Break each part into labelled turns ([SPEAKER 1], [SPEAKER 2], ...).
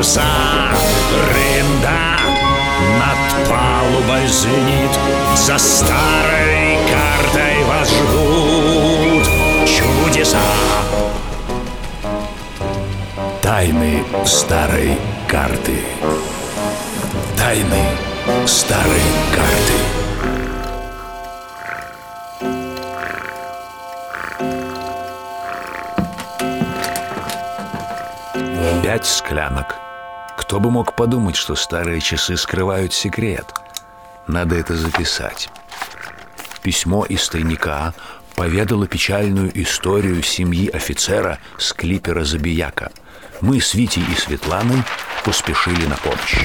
[SPEAKER 1] паруса Рында над палубой звенит За старой картой вас ждут чудеса. Тайны старой карты. Тайны старой карты. Пять склянок. Кто бы мог подумать, что старые часы скрывают секрет? Надо это записать. Письмо из тайника поведало печальную историю семьи офицера с клипера Забияка. Мы с Витей и Светланой поспешили на помощь.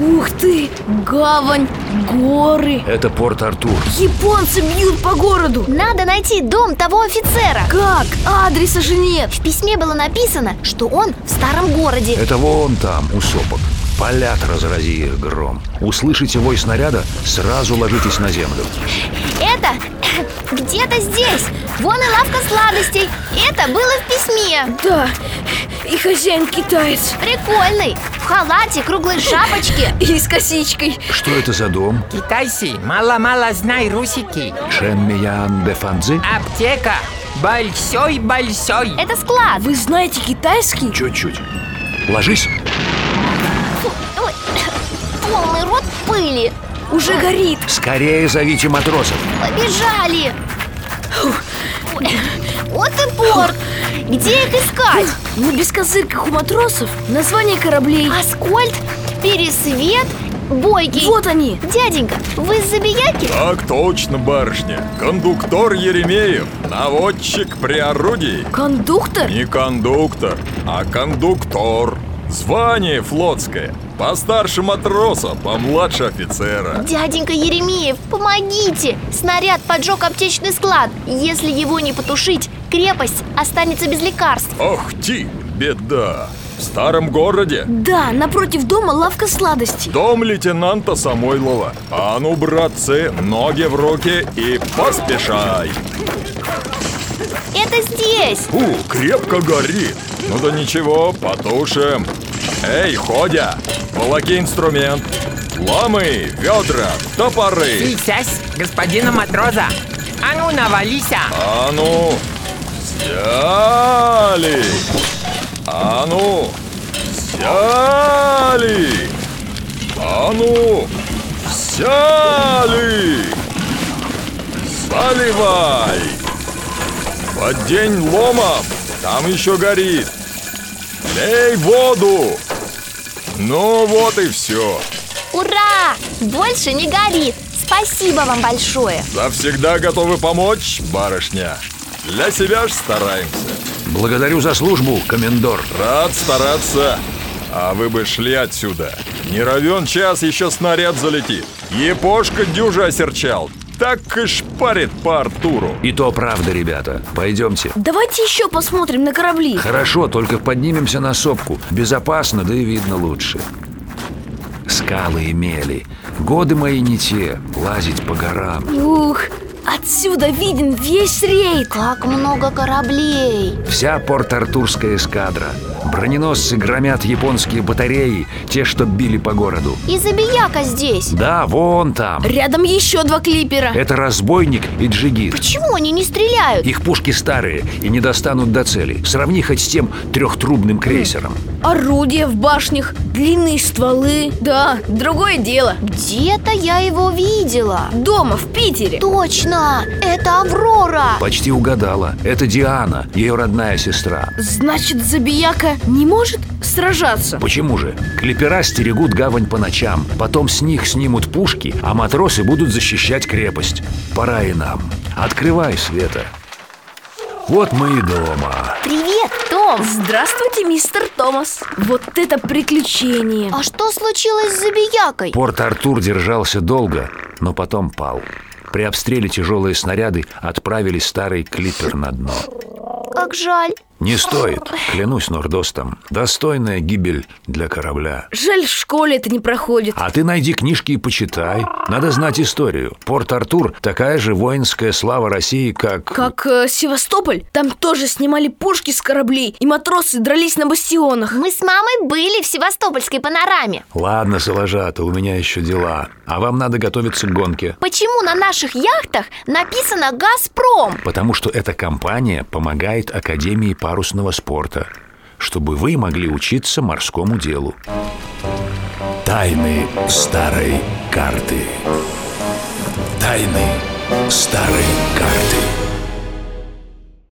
[SPEAKER 2] Ух ты! Гавань, горы
[SPEAKER 1] Это Порт-Артур.
[SPEAKER 2] Японцы бьют по городу
[SPEAKER 3] Надо найти дом того офицера
[SPEAKER 2] Как? Адреса же нет
[SPEAKER 3] В письме было написано, что он в старом городе
[SPEAKER 1] Это вон там, у сопок. Полят разрази их гром. Услышите вой снаряда, сразу ложитесь на землю.
[SPEAKER 3] Это где-то здесь Вон и лавка сладостей Это было в письме
[SPEAKER 2] Да, и хозяин китаец
[SPEAKER 3] Прикольный халате, круглой шапочке
[SPEAKER 2] И с косичкой
[SPEAKER 1] Что это за дом?
[SPEAKER 4] Китайцы, мало-мало знай русики.
[SPEAKER 1] Шенмиян де Фанзи?
[SPEAKER 4] Аптека. Большой-большой.
[SPEAKER 3] Это склад
[SPEAKER 2] Вы знаете китайский?
[SPEAKER 1] Чуть-чуть. Ложись.
[SPEAKER 3] Ой, Полный рот пыли
[SPEAKER 2] Уже горит
[SPEAKER 1] Скорее зовите матросов.
[SPEAKER 3] Побежали Ой, Вот и порт Где их искать?
[SPEAKER 2] На бескозырках у матросов название кораблей
[SPEAKER 3] Аскольд? Пересвет? Бойкий
[SPEAKER 2] Вот они
[SPEAKER 3] Дяденька, вы из Забияки?
[SPEAKER 5] Так точно, барышня. Кондуктор Еремеев, наводчик при орудии.
[SPEAKER 2] Кондуктор?
[SPEAKER 5] Не кондуктор, а кондуктор. Звание флотское. Постарше матроса, помладше офицера.
[SPEAKER 3] Дяденька Еремеев, помогите! Снаряд поджег аптечный склад Если его не потушить, крепость останется без лекарств
[SPEAKER 5] Ох ти, беда. В старом городе
[SPEAKER 2] Да, напротив дома лавка сладостей
[SPEAKER 5] Дом лейтенанта Самойлова А ну, братцы, ноги в руки и поспешай
[SPEAKER 3] Это здесь!
[SPEAKER 5] Фу, крепко горит Ну да ничего, потушим Эй, Ходя, волоки инструмент. Ламы, ведра, топоры.
[SPEAKER 4] Сейчас, господина матроза. А ну, навалися.
[SPEAKER 5] А ну, взяли. А ну, взяли. А ну, взяли. Заливай. Под день ломом, там еще горит. Лей воду Ну вот и все
[SPEAKER 3] Ура! Больше не горит! Спасибо вам большое!
[SPEAKER 5] Завсегда готовы помочь, барышня Для себя ж стараемся
[SPEAKER 1] Благодарю за службу, комендор.
[SPEAKER 5] Рад стараться. А вы бы шли отсюда. Не равен час, еще снаряд залетит. Епошка дюжа осерчал. Так и шпарит по Артуру.
[SPEAKER 1] И то правда, ребята. Пойдемте.
[SPEAKER 2] Давайте еще посмотрим на корабли
[SPEAKER 1] Хорошо, только поднимемся на сопку. Безопасно, да и видно лучше. Скалы и мели. Годы мои не те. Лазить по горам.
[SPEAKER 2] Ух, отсюда виден весь рейд
[SPEAKER 3] Как много кораблей!
[SPEAKER 1] Вся порт-артурская эскадра. Броненосцы громят японские батареи, те, что били по городу.
[SPEAKER 3] И Забияка здесь!
[SPEAKER 1] Да, вон там.
[SPEAKER 2] Рядом еще два клипера
[SPEAKER 1] Это разбойник и джигит.
[SPEAKER 3] Почему они не стреляют?
[SPEAKER 1] Их пушки старые и не достанут до цели. Сравни хоть с тем трехтрубным крейсером.
[SPEAKER 2] Орудия в башнях, длинные стволы Да, другое дело
[SPEAKER 3] Где-то я его видела
[SPEAKER 2] Дома, в Питере
[SPEAKER 3] Точно! Это Аврора!
[SPEAKER 1] Почти угадала. Это Диана, ее родная сестра.
[SPEAKER 2] Значит, Забияка не может сражаться?
[SPEAKER 1] Почему же? Клипера стерегут гавань по ночам, потом с них снимут пушки, а матросы будут защищать крепость. Пора и нам. Открывай, Света. Вот мы и дома.
[SPEAKER 3] Привет, Том!
[SPEAKER 2] Здравствуйте, мистер Томас Вот это приключение
[SPEAKER 3] А что случилось с Забиякой?
[SPEAKER 1] Порт-Артур держался долго, но потом пал. При обстреле тяжелые снаряды отправили старый клипер на дно.
[SPEAKER 3] Как жаль.
[SPEAKER 1] Не стоит, клянусь Нордостом. Достойная гибель для корабля.
[SPEAKER 2] Жаль, в школе это не проходит
[SPEAKER 1] А ты найди книжки и почитай. Надо знать историю. Порт-Артур – такая же воинская слава России, как...
[SPEAKER 2] Как э, Севастополь Там тоже снимали пушки с кораблей И матросы дрались на бастионах
[SPEAKER 3] Мы с мамой были в Севастопольской панораме.
[SPEAKER 1] Ладно, Соложата, у меня еще дела. А вам надо готовиться к гонке.
[SPEAKER 3] Почему на наших яхтах написано «Газпром»?
[SPEAKER 1] Потому что эта компания помогает Академии парусного спорта, чтобы вы могли учиться морскому делу. Тайны старой карты. Тайны старой карты.